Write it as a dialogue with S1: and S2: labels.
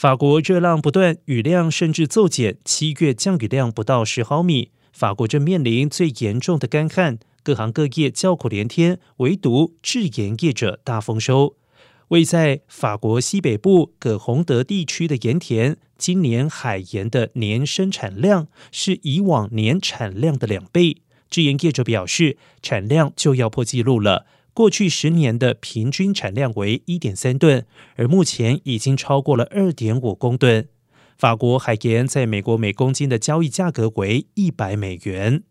S1: 法国热浪不断，雨量甚至骤减，七月降雨量不到十毫米。法国正面临最严重的干旱，各行各业叫苦连天，唯独制盐业者大丰收。位在法国西北部葛洪德地区的盐田，今年海盐的年生产量是以往年产量的两倍。制盐业者表示，产量就要破纪录了。过去十年的平均产量为一点三吨，而目前已经超过了二点五公吨。法国海盐在美国每公斤的交易价格为一百美元。